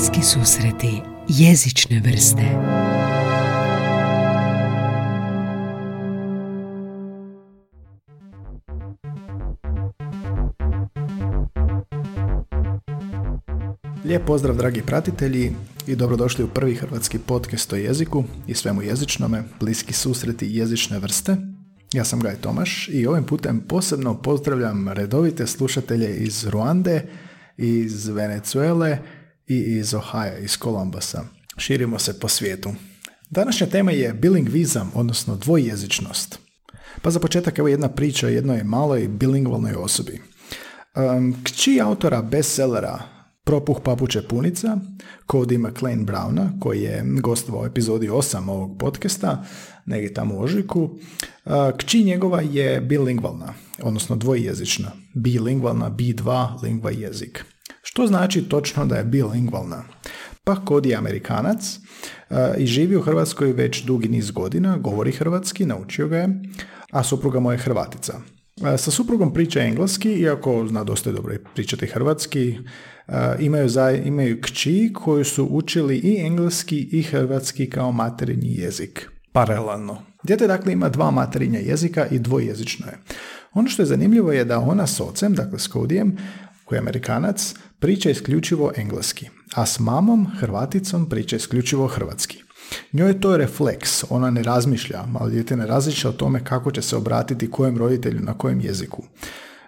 Bliski susreti jezične vrste Lijep pozdrav dragi pratitelji i dobrodošli u prvi hrvatski podcast o jeziku i svemu jezičnome, bliski susreti jezične vrste. Ja sam Gaj Tomaš i ovim putem posebno pozdravljam redovite slušatelje iz Ruande, iz Venezuele i iz Ohio, iz Kolumbusa. Širimo se po svijetu. Današnja tema je bilingvizam, odnosno dvojezičnost. Pa za početak evo jedna priča o jednoj maloj bilingvalnoj osobi. Um, kći autora bestsellera Propuh papuče punica, Cody McLean Browna, koji je gostovao u epizodi 8 ovog podcasta, negdje tamo u ožujku. Kći njegova je bilingvalna, odnosno dvojezična. Bilingvalna, B2, lingva jezik. Što znači točno da je bilingvalna? Pa Cody je Amerikanac i živi u Hrvatskoj već dugi niz godina, govori hrvatski, naučio ga je, a supruga mu je Hrvatica. Sa suprugom priča engleski, iako zna dosta dobro pričati hrvatski, imaju, za, imaju kći koji su učili i engleski i hrvatski kao materinji jezik. Paralelno. Dijete dakle ima dva materinja jezika i dvojezično je. Ono što je zanimljivo je da ona s ocem, dakle s Kodijem, koji je Amerikanac, priča isključivo engleski, a s mamom, Hrvaticom, priča isključivo hrvatski. Njoj je to refleks, ona ne razmišlja, ali dijete ne razmišlja o tome kako će se obratiti kojem roditelju na kojem jeziku.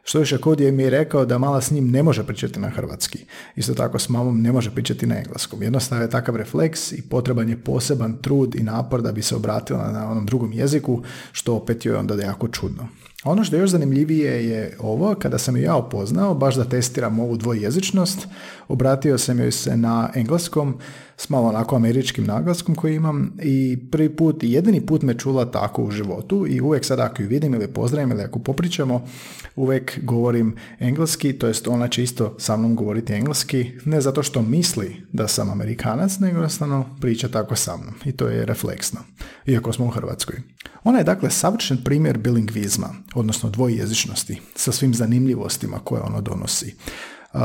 Što više, Kod mi je rekao da mala s njim ne može pričati na hrvatski. Isto tako s mamom ne može pričati na engleskom. Jednostavno je takav refleks i potreban je poseban trud i napor da bi se obratila na onom drugom jeziku, što opet joj je onda jako čudno. Ono što je još zanimljivije je ovo, kada sam ju ja upoznao, baš da testiram ovu dvojezičnost, obratio sam joj se na engleskom s malo onako američkim naglaskom koji imam i prvi put, jedini put me čula tako u životu i uvijek sad ako ju vidim ili pozdravim ili ako popričamo, uvijek govorim engleski, to jest ona će isto sa mnom govoriti engleski, ne zato što misli da sam amerikanac, nego jednostavno priča tako sa mnom i to je refleksno, iako smo u Hrvatskoj. Ona je dakle savršen primjer bilingvizma, odnosno dvojezičnosti, sa svim zanimljivostima koje ono donosi.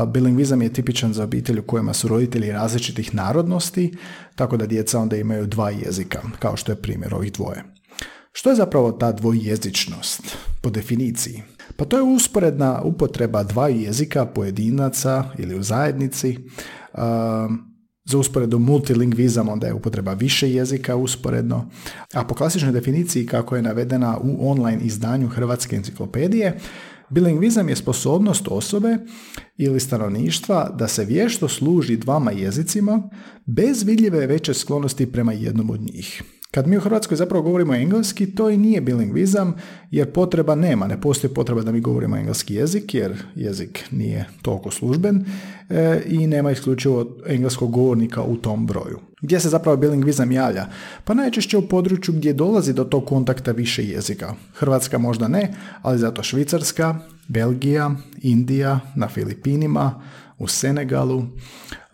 Bilingvizam je tipičan za obitelj u kojima su roditelji različitih narodnosti, tako da djeca onda imaju dva jezika, kao što je primjer ovih dvoje. Što je zapravo ta dvojezičnost po definiciji? Pa to je usporedna upotreba dva jezika pojedinaca ili u zajednici. Za usporedu multilingvizam onda je upotreba više jezika usporedno, a po klasičnoj definiciji kako je navedena u online izdanju Hrvatske enciklopedije, Bilingvizam je sposobnost osobe ili stanovništva da se vješto služi dvama jezicima bez vidljive veće sklonosti prema jednom od njih. Kad mi u Hrvatskoj zapravo govorimo engleski, to i nije bilingvizam, jer potreba nema. Ne postoji potreba da mi govorimo engleski jezik, jer jezik nije toliko služben e, i nema isključivo engleskog govornika u tom broju. Gdje se zapravo bilingvizam javlja? Pa najčešće u području gdje dolazi do tog kontakta više jezika. Hrvatska možda ne, ali zato Švicarska, Belgija, Indija, na Filipinima, u Senegalu,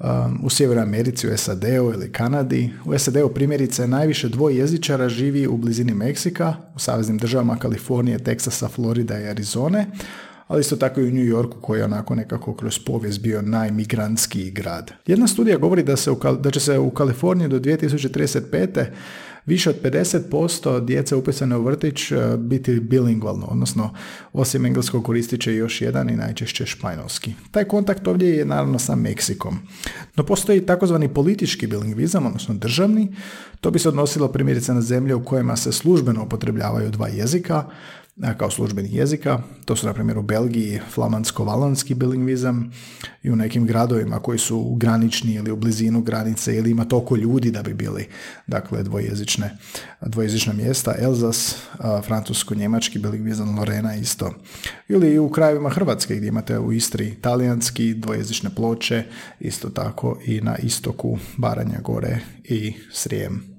um, u Sjevernoj Americi, u SAD-u ili Kanadi. U SAD-u primjerice najviše dvojezičara živi u blizini Meksika, u saveznim državama Kalifornije, Teksasa, Florida i Arizone, ali isto tako i u New Yorku koji je onako nekako kroz povijest bio najmigrantskiji grad. Jedna studija govori da, se u, da će se u Kaliforniji do 2035 više od 50% djece upisane u vrtić e, biti bilingvalno, odnosno osim engleskog koristit će još jedan i najčešće španjolski. Taj kontakt ovdje je naravno sa Meksikom. No postoji takozvani politički bilingvizam, odnosno državni. To bi se odnosilo primjerice na zemlje u kojima se službeno upotrebljavaju dva jezika, kao službenih jezika. To su na primjer u Belgiji flamansko-valonski bilingvizam i u nekim gradovima koji su granični ili u blizinu granice ili ima toliko ljudi da bi bili dakle dvojezične, dvojezična mjesta. Elzas, francusko-njemački bilingvizam, Lorena isto. Ili u krajevima Hrvatske gdje imate u Istri talijanski, dvojezične ploče, isto tako i na istoku Baranja Gore i Srijem.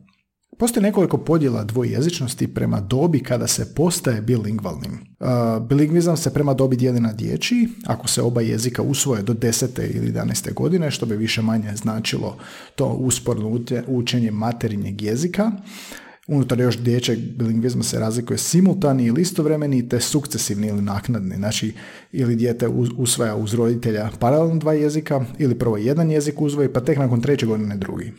Postoji nekoliko podjela dvojezičnosti prema dobi kada se postaje bilingvalnim. Uh, bilingvizam se prema dobi dijeli na dječji, ako se oba jezika usvoje do 10. ili 11. godine, što bi više manje značilo to usporno učenje materinjeg jezika. Unutar još dječjeg bilingvizma se razlikuje simultani ili istovremeni te sukcesivni ili naknadni. Znači, ili dijete usvaja uz roditelja paralelno dva jezika ili prvo jedan jezik uzvoji pa tek nakon treće godine drugi.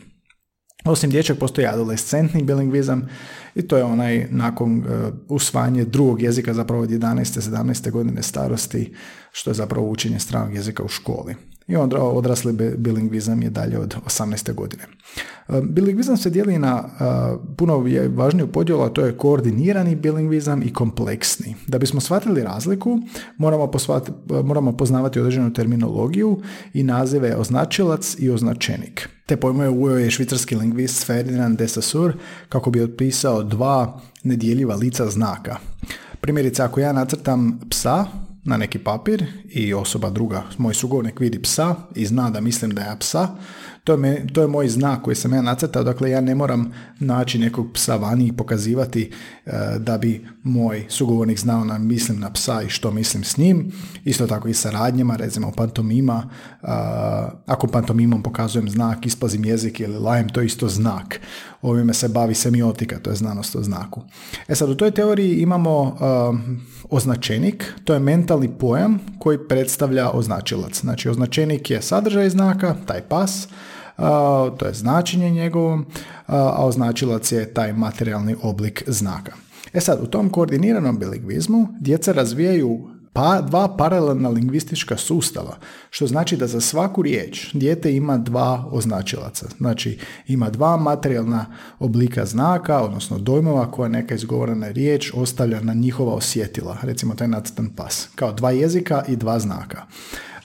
Osim dječjeg postoji adolescentni bilingvizam i to je onaj nakon uh, usvajanja drugog jezika zapravo od 11. 17. godine starosti, što je zapravo učenje stranog jezika u školi. I onda odrasli bilingvizam je dalje od 18. godine. E, bilingvizam se dijeli na e, puno važniju podjelu, a to je koordinirani bilingvizam i kompleksni. Da bismo shvatili razliku, moramo, moramo poznavati određenu terminologiju i nazive označilac i označenik. Te pojmove uveo je švicarski lingvist Ferdinand de Saussure kako bi otpisao dva nedjeljiva lica znaka. Primjerice, ako ja nacrtam psa, na neki papir i osoba druga, moj sugovornik vidi psa i zna da mislim da je psa, to je, to je moj znak koji sam ja nacrtao, dakle ja ne moram naći nekog psa vani i pokazivati e, da bi moj sugovornik znao na mislim na psa i što mislim s njim. Isto tako i sa radnjama, recimo pantomima, uh, ako pantomimom pokazujem znak, ispazim jezik ili lajem, to je isto znak. Ovime se bavi semiotika, to je znanost o znaku. E sad, u toj teoriji imamo označenik, to je mentalni pojam koji predstavlja označilac. Znači, označenik je sadržaj znaka, taj pas, to je značenje njegovo, a označilac je taj materijalni oblik znaka. E sad, u tom koordiniranom bilingvizmu djeca razvijaju pa, dva paralelna lingvistička sustava, što znači da za svaku riječ dijete ima dva označilaca. Znači, ima dva materijalna oblika znaka, odnosno dojmova koja neka izgovorena riječ ostavlja na njihova osjetila, recimo taj nacrtan pas, kao dva jezika i dva znaka.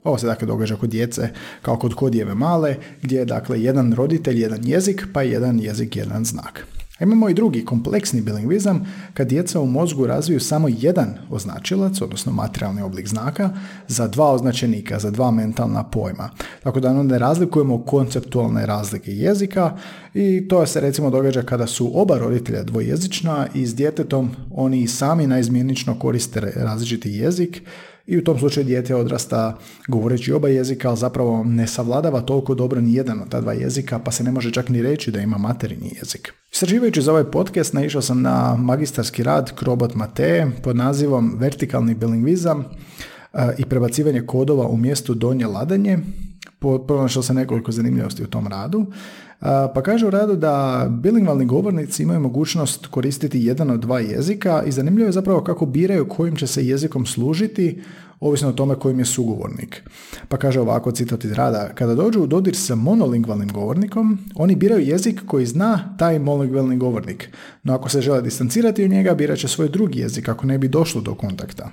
Ovo se dakle događa kod djece kao kod kodijeve male, gdje je dakle jedan roditelj, jedan jezik, pa jedan jezik, jedan znak. Imamo i drugi kompleksni bilingvizam kad djeca u mozgu razviju samo jedan označilac, odnosno materijalni oblik znaka, za dva označenika, za dva mentalna pojma. Tako da ne razlikujemo konceptualne razlike jezika i to se recimo događa kada su oba roditelja dvojezična i s djetetom oni sami naizmjenično koriste različiti jezik i u tom slučaju dijete odrasta govoreći oba jezika, ali zapravo ne savladava toliko dobro ni jedan od ta dva jezika, pa se ne može čak ni reći da ima materinji jezik. Istraživajući za ovaj podcast naišao sam na magistarski rad Krobot Mateje pod nazivom Vertikalni bilingvizam i prebacivanje kodova u mjestu donje ladanje. Pronašao sam nekoliko zanimljivosti u tom radu. Pa kaže u radu da bilingvalni govornici imaju mogućnost koristiti jedan od dva jezika i zanimljivo je zapravo kako biraju kojim će se jezikom služiti, ovisno o tome kojim je sugovornik. Pa kaže ovako, citat iz rada, kada dođu u dodir sa monolingvalnim govornikom, oni biraju jezik koji zna taj monolingvalni govornik, no ako se žele distancirati od njega, birat će svoj drugi jezik ako ne bi došlo do kontakta.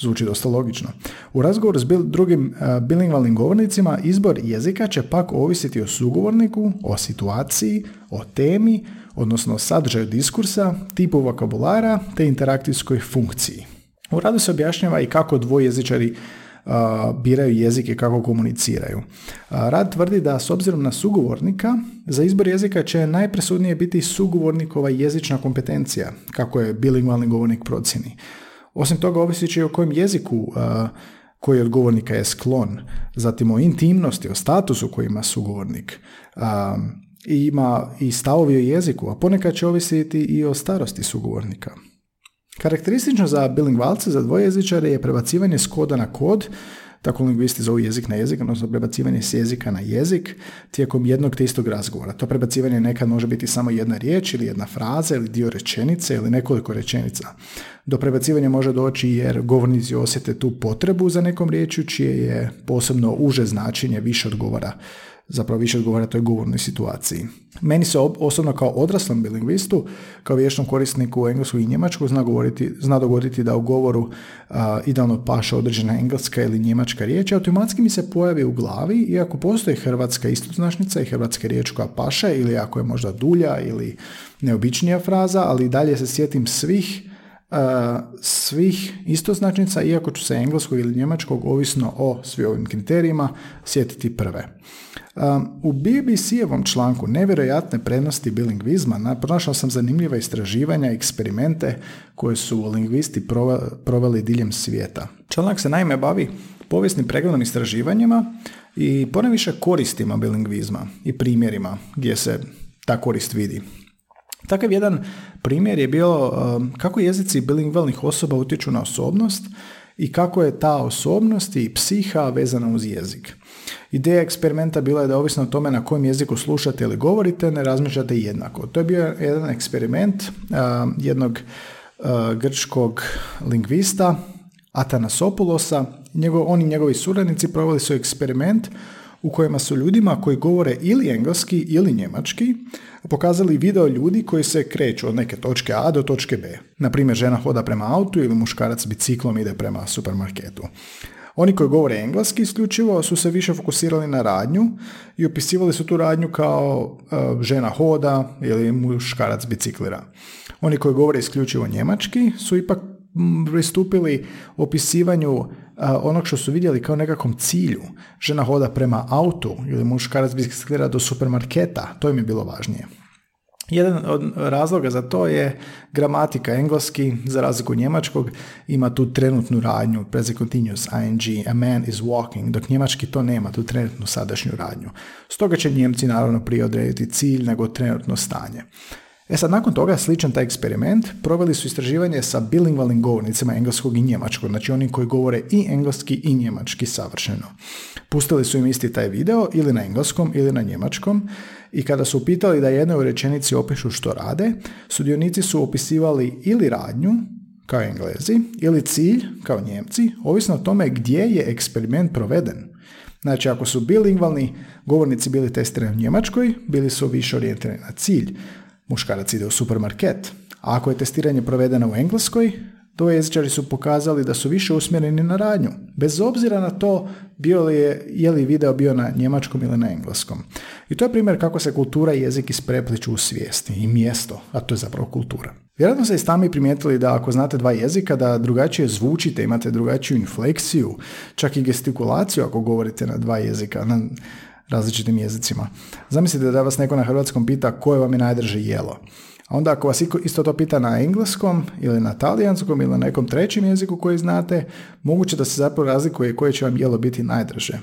Zvuči dosta logično. U razgovoru s drugim uh, bilingvalnim govornicima izbor jezika će pak ovisiti o sugovorniku, o situaciji, o temi, odnosno sadržaju diskursa, tipu vokabulara te interakcijskoj funkciji. U radu se objašnjava i kako dvojezičari uh, biraju jezike kako komuniciraju. Uh, rad tvrdi da s obzirom na sugovornika, za izbor jezika će najpresudnije biti sugovornikova jezična kompetencija, kako je bilingvalni govornik procjeni. Osim toga, ovisi o kojem jeziku koji od govornika je sklon, zatim o intimnosti, o statusu koji ima sugovornik, i ima i stavovi o jeziku, a ponekad će ovisiti i o starosti sugovornika. Karakteristično za bilingvalce, za dvojezičare je prebacivanje s koda na kod, tako lingvisti zovu jezik na jezik, odnosno prebacivanje s jezika na jezik tijekom jednog te istog razgovora. To prebacivanje nekad može biti samo jedna riječ ili jedna fraza ili dio rečenice ili nekoliko rečenica. Do prebacivanja može doći jer govornici osjete tu potrebu za nekom riječju čije je posebno uže značenje više odgovara zapravo više odgovara toj govornoj situaciji. Meni se osobno kao odraslom bilingvistu, kao vječnom korisniku engleskog i njemačkog zna, govoriti, zna dogoditi da u govoru idealno paša određena engleska ili njemačka riječ, automatski mi se pojavi u glavi, iako postoji hrvatska istoznačnica i hrvatska riječ koja paše, ili ako je možda dulja ili neobičnija fraza, ali dalje se sjetim svih svih istoznačnica, iako ću se engleskog ili njemačkog, ovisno o svim ovim kriterijima, sjetiti prve. U BBC-evom članku Nevjerojatne prednosti bilingvizma pronašao sam zanimljiva istraživanja i eksperimente koje su lingvisti proveli diljem svijeta. Članak se naime bavi povijesnim pregledom istraživanjima i poneviše koristima bilingvizma i primjerima gdje se ta korist vidi. Takav jedan primjer je bio um, kako jezici bilingvalnih osoba utječu na osobnost i kako je ta osobnost i psiha vezana uz jezik. Ideja eksperimenta bila je da ovisno o tome na kojem jeziku slušate ili govorite, ne razmišljate jednako. To je bio jedan eksperiment um, jednog uh, grčkog lingvista Atanasopulosa. Njegov, oni njegovi suradnici proveli su eksperiment u kojima su ljudima koji govore ili engleski ili njemački pokazali video ljudi koji se kreću od neke točke A do točke B. Naprimjer, žena hoda prema autu ili muškarac biciklom ide prema supermarketu. Oni koji govore engleski isključivo su se više fokusirali na radnju i opisivali su tu radnju kao e, žena hoda ili muškarac biciklira. Oni koji govore isključivo njemački su ipak pristupili opisivanju onog što su vidjeli kao nekakvom cilju. Žena hoda prema autu ili muškarac biciklira do supermarketa, to im je bilo važnije. Jedan od razloga za to je gramatika engleski, za razliku njemačkog, ima tu trenutnu radnju, present continuous, ing, a man is walking, dok njemački to nema, tu trenutnu sadašnju radnju. Stoga će njemci naravno prije odrediti cilj nego trenutno stanje. E sad, nakon toga, sličan taj eksperiment, proveli su istraživanje sa bilingvalnim govornicima engleskog i njemačkog, znači oni koji govore i engleski i njemački savršeno. Pustili su im isti taj video ili na engleskom ili na njemačkom i kada su upitali da jednoj rečenici opišu što rade, sudionici su opisivali ili radnju, kao englezi, ili cilj, kao njemci, ovisno o tome gdje je eksperiment proveden. Znači, ako su bilingvalni govornici bili testirani u Njemačkoj, bili su više orijentirani na cilj, muškarac ide u supermarket. A ako je testiranje provedeno u Engleskoj, jezičari su pokazali da su više usmjereni na radnju, bez obzira na to bio li je, je li video bio na njemačkom ili na engleskom. I to je primjer kako se kultura i jezik isprepliču u svijesti i mjesto, a to je zapravo kultura. Vjerojatno ste i sami primijetili da ako znate dva jezika, da drugačije zvučite, imate drugačiju infleksiju, čak i gestikulaciju ako govorite na dva jezika. Različitim jezicima. Zamislite da vas neko na hrvatskom pita koje vam je najdrže jelo. A onda ako vas isto to pita na engleskom ili na talijanskom ili na nekom trećem jeziku koji znate, moguće da se zapravo razlikuje koje će vam jelo biti najdrže.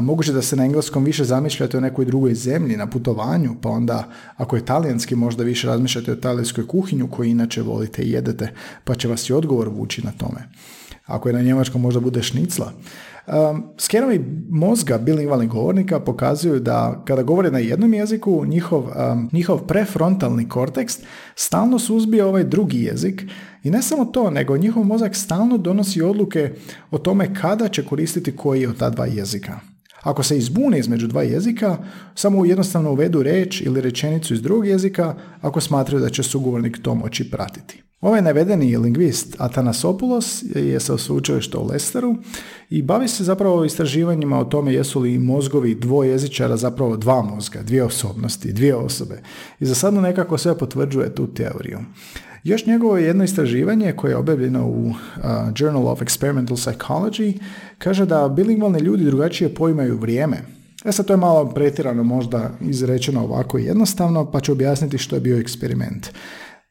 moguće da se na engleskom više zamišljate o nekoj drugoj zemlji, na putovanju, pa onda ako je talijanski možda više razmišljate o talijanskoj kuhinju koju inače volite i jedete, pa će vas i odgovor vući na tome. Ako je na njemačkom možda bude šnicla. Um, skenovi mozga bilingvalnih govornika pokazuju da kada govore na jednom jeziku, njihov, um, njihov prefrontalni korteks stalno suzbije ovaj drugi jezik i ne samo to, nego njihov mozak stalno donosi odluke o tome kada će koristiti koji od ta dva jezika. Ako se izbune između dva jezika, samo jednostavno uvedu reč ili rečenicu iz drugog jezika ako smatraju da će sugovornik to moći pratiti. Ovaj navedeni lingvist Atanasopoulos je sa sveučilišta u Lesteru i bavi se zapravo istraživanjima o tome jesu li mozgovi dvojezičara zapravo dva mozga, dvije osobnosti, dvije osobe. I za sad nekako sve potvrđuje tu teoriju. Još njegovo jedno istraživanje koje je objavljeno u uh, Journal of Experimental Psychology kaže da bilingvalni ljudi drugačije poimaju vrijeme. E sad to je malo pretjerano možda izrečeno ovako jednostavno, pa ću objasniti što je bio eksperiment.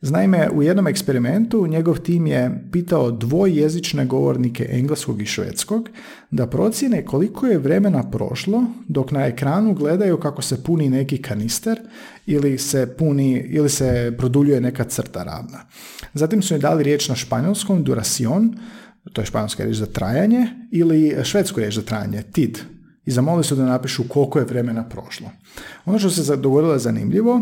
Naime, u jednom eksperimentu njegov tim je pitao dvojezične govornike engleskog i švedskog da procjene koliko je vremena prošlo dok na ekranu gledaju kako se puni neki kanister ili se puni ili se produljuje neka crta ravna. Zatim su im dali riječ na španjolskom duracion, to je španjolska riječ za trajanje, ili švedsku riječ za trajanje, tid, i zamolili su da napišu koliko je vremena prošlo. Ono što se dogodilo je zanimljivo,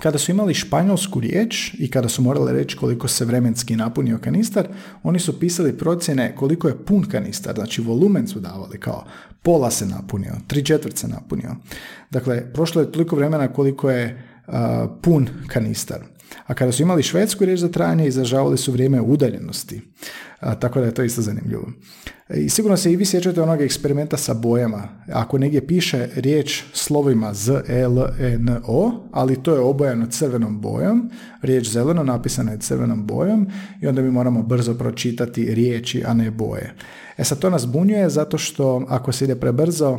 kada su imali španjolsku riječ i kada su morali reći koliko se vremenski napunio kanistar, oni su pisali procjene koliko je pun kanistar, znači volumen su davali kao pola se napunio, tri četvrt se napunio. Dakle, prošlo je toliko vremena koliko je pun kanistar. A kada su imali švedsku riječ za trajanje, izražavali su vrijeme udaljenosti. tako da je to isto zanimljivo. I sigurno se i vi sjećate onog eksperimenta sa bojama. Ako negdje piše riječ slovima Z, E, L, E, N, O, ali to je obojano crvenom bojom, riječ zeleno napisana je crvenom bojom i onda mi moramo brzo pročitati riječi, a ne boje. E sad to nas bunjuje zato što ako se ide prebrzo,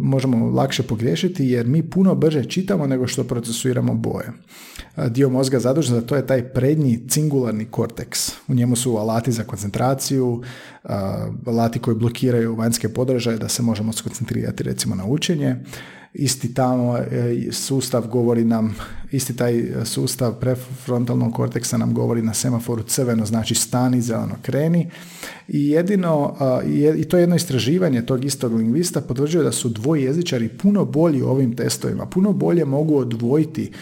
možemo lakše pogriješiti jer mi puno brže čitamo nego što procesuiramo boje. Dio mozga zadužen za to je taj prednji cingularni korteks. U njemu su alati za koncentraciju, alati koji blokiraju vanjske podržaje da se možemo skoncentrirati recimo na učenje isti tamo sustav govori nam, isti taj sustav prefrontalnog korteksa nam govori na semaforu crveno, znači stani, zeleno kreni. I jedino, i to jedno istraživanje tog istog lingvista potvrđuje da su dvojezičari puno bolji u ovim testovima, puno bolje mogu odvojiti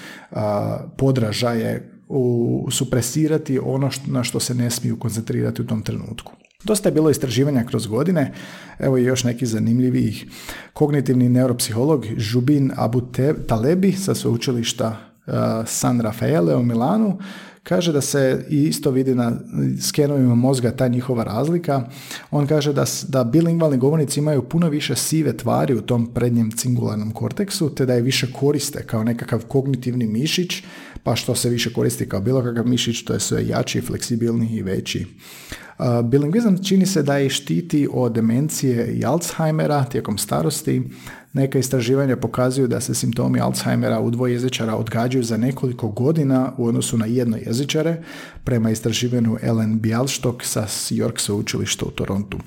podražaje, supresirati ono na što se ne smiju koncentrirati u tom trenutku. Dosta je bilo istraživanja kroz godine, evo i još neki zanimljivih. Kognitivni neuropsiholog Žubin Abu Talebi sa sveučilišta uh, San Rafaele u Milanu kaže da se isto vidi na skenovima mozga ta njihova razlika. On kaže da, da bilingvalni govornici imaju puno više sive tvari u tom prednjem cingularnom korteksu, te da je više koriste kao nekakav kognitivni mišić, pa što se više koristi kao bilo kakav mišić, to je sve jači, fleksibilni i veći. Bilingvizam čini se da je štiti od demencije i Alzheimera tijekom starosti. Neka istraživanja pokazuju da se simptomi Alzheimera u dvojezičara odgađaju za nekoliko godina u odnosu na jednojezičare, prema istraživanju Ellen Bialstock sa York sveučilišta u Torontu.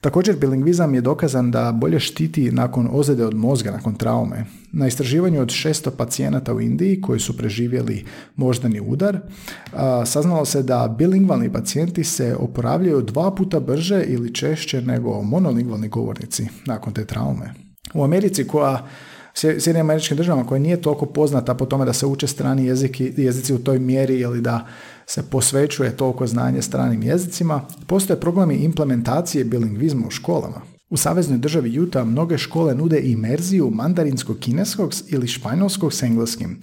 Također, bilingvizam je dokazan da bolje štiti nakon ozljede od mozga, nakon traume. Na istraživanju od 600 pacijenata u Indiji koji su preživjeli moždani udar, saznalo se da bilingvalni pacijenti se oporavljaju dva puta brže ili češće nego monolingvalni govornici nakon te traume. U Americi koja Sjedinim američkim državama koja nije toliko poznata po tome da se uče strani jeziki, jezici u toj mjeri ili da se posvećuje toliko znanje stranim jezicima, postoje problemi implementacije bilingvizma u školama. U saveznoj državi Utah mnoge škole nude imerziju mandarinskog kineskog ili španjolskog s engleskim.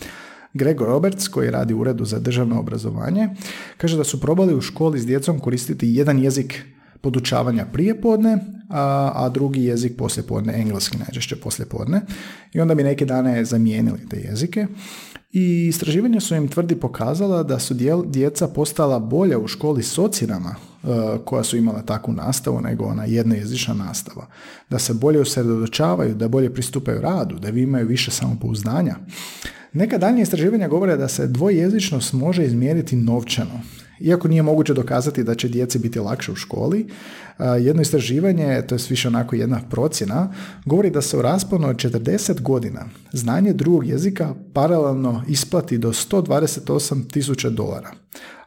Gregor Roberts, koji radi u Uredu za državno obrazovanje, kaže da su probali u školi s djecom koristiti jedan jezik podučavanja prije podne, a, a drugi jezik poslije podne, engleski najčešće poslije podne. I onda bi neke dane zamijenili te jezike. I istraživanja su im tvrdi pokazala da su djeca postala bolja u školi s ocjenama e, koja su imala takvu nastavu nego ona jednojezična nastava. Da se bolje usredočavaju, da bolje pristupaju radu, da vi imaju više samopouzdanja. Neka daljnja istraživanja govore da se dvojezičnost može izmjeriti novčano. Iako nije moguće dokazati da će djeci biti lakše u školi, jedno istraživanje, to je više onako jedna procjena, govori da se u rasponu od 40 godina znanje drugog jezika paralelno isplati do 128 tisuća dolara.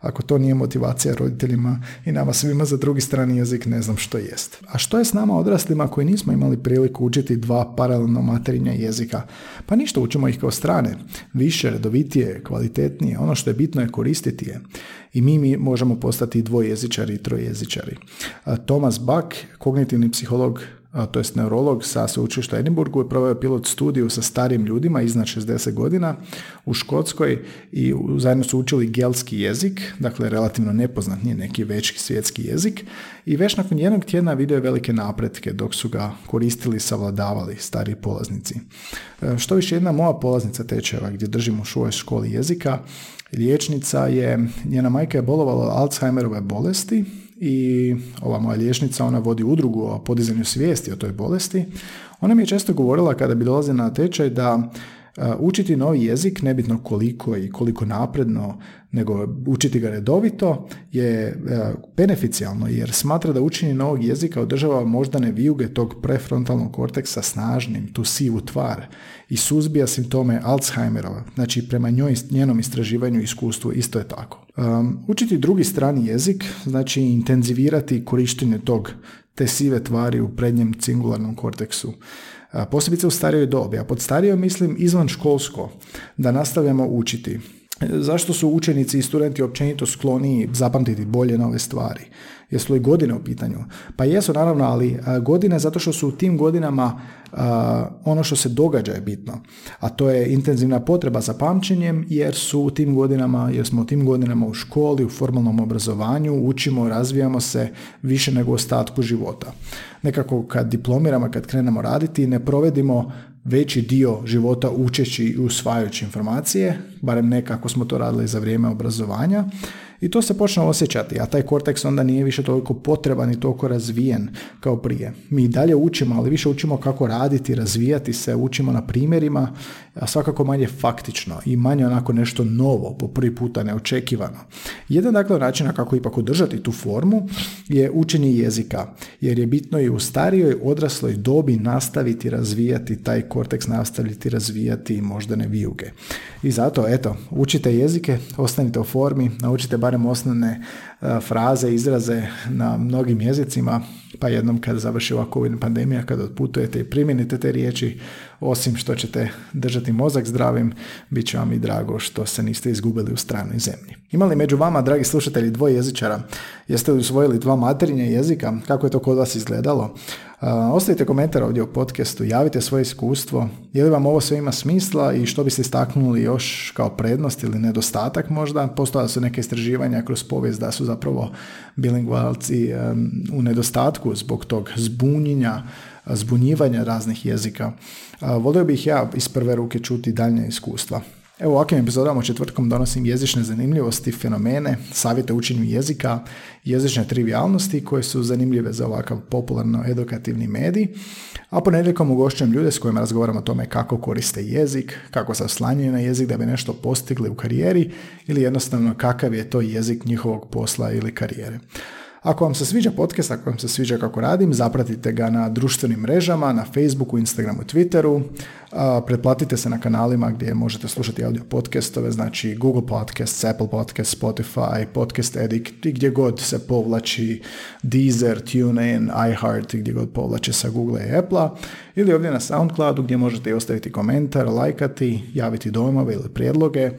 Ako to nije motivacija roditeljima i nama svima za drugi strani jezik, ne znam što jest. A što je s nama odraslima koji nismo imali priliku učiti dva paralelno materinja jezika? Pa ništa, učimo ih kao strane. Više, redovitije, kvalitetnije. Ono što je bitno je koristiti je. I mi, mi možemo postati dvojezičari i trojezičari. Thomas Buck, kognitivni psiholog to jest neurolog sa sveučilišta Edinburgu je proveo pilot studiju sa starim ljudima iznad 60 godina u Škotskoj i zajedno su učili gelski jezik, dakle relativno nepoznat, nije neki veći svjetski jezik i već nakon jednog tjedna vidio je velike napretke dok su ga koristili savladavali stari polaznici. E, što više jedna moja polaznica tečeva gdje držim u svojoj školi jezika, liječnica je, njena majka je bolovala Alzheimerove bolesti i ova moja liječnica, ona vodi udrugu o podizanju svijesti o toj bolesti. Ona mi je često govorila kada bi dolazila na tečaj da učiti novi jezik, nebitno koliko i koliko napredno, nego učiti ga redovito je e, beneficijalno jer smatra da učenje novog jezika održava moždane vijuge tog prefrontalnog korteksa snažnim, tu sivu tvar i suzbija simptome Alzheimerova. Znači prema njoj, njenom istraživanju i iskustvu isto je tako. Um, učiti drugi strani jezik znači intenzivirati korištenje tog te sive tvari u prednjem cingularnom korteksu. Posebice u starijoj dobi, a pod starijom mislim izvan školsko, da nastavljamo učiti. Zašto su učenici i studenti općenito skloniji zapamtiti bolje nove stvari? Jesu li godine u pitanju? Pa jesu naravno, ali godine zato što su u tim godinama ono što se događa je bitno. A to je intenzivna potreba za pamćenjem jer su u tim godinama, jer smo u tim godinama u školi, u formalnom obrazovanju, učimo, razvijamo se više nego u ostatku života. Nekako kad diplomiramo, kad krenemo raditi, ne provedimo veći dio života učeći i usvajajući informacije, barem ne kako smo to radili za vrijeme obrazovanja, I to se počne osjećati, a taj korteks onda nije više toliko potreban i toliko razvijen kao prije. Mi dalje učimo, ali više učimo kako raditi, razvijati se, učimo na primjerima, a svakako manje faktično i manje onako nešto novo, po prvi puta neočekivano. Jedan dakle načina kako ipak održati tu formu je učenje jezika, jer je bitno i u starijoj odrasloj dobi nastaviti razvijati taj korteks, nastaviti razvijati moždane vijuge. I zato, eto, učite jezike, ostanite u formi, naučite barem osnovne E, fraze, izraze na mnogim jezicima, pa jednom kada završi ova COVID pandemija, kada otputujete i primjenite te riječi, osim što ćete držati mozak zdravim, bit će vam i drago što se niste izgubili u stranoj zemlji. Imali među vama, dragi slušatelji, jezičara? Jeste li usvojili dva materinja jezika? Kako je to kod vas izgledalo? Ostavite komentar ovdje u podcastu, javite svoje iskustvo, je li vam ovo sve ima smisla i što biste istaknuli još kao prednost ili nedostatak možda. Postojala su neke istraživanja kroz povijest da su zapravo bilingvalci u nedostatku zbog tog zbunjenja, zbunjivanja raznih jezika. Volio bih ja iz prve ruke čuti daljnje iskustva. Evo ovakvim epizodama četvrtkom donosim jezične zanimljivosti, fenomene, savjete učenju jezika, jezične trivialnosti koje su zanimljive za ovakav popularno edukativni medij, a ponedjeljkom ugošćujem ljude s kojima razgovaram o tome kako koriste jezik, kako se oslanjaju na jezik da bi nešto postigli u karijeri ili jednostavno kakav je to jezik njihovog posla ili karijere. Ako vam se sviđa podcast, ako vam se sviđa kako radim, zapratite ga na društvenim mrežama, na Facebooku, Instagramu, Twitteru. Pretplatite se na kanalima gdje možete slušati audio podcastove, znači Google Podcasts, Apple Podcasts, Spotify, Podcast Addict i gdje god se povlači Deezer, TuneIn, iHeart i gdje god povlače sa Google i Apple ili ovdje na Soundcloudu gdje možete i ostaviti komentar, lajkati, javiti dojmove ili prijedloge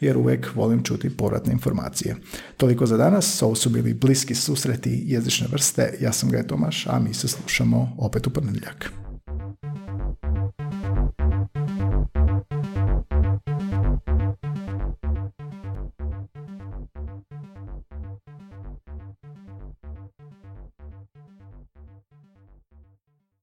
jer uvijek volim čuti povratne informacije. Toliko za danas, ovo su bili bliski susreti jezične vrste, ja sam Gaj Tomaš, a mi se slušamo opet u ponedjeljak.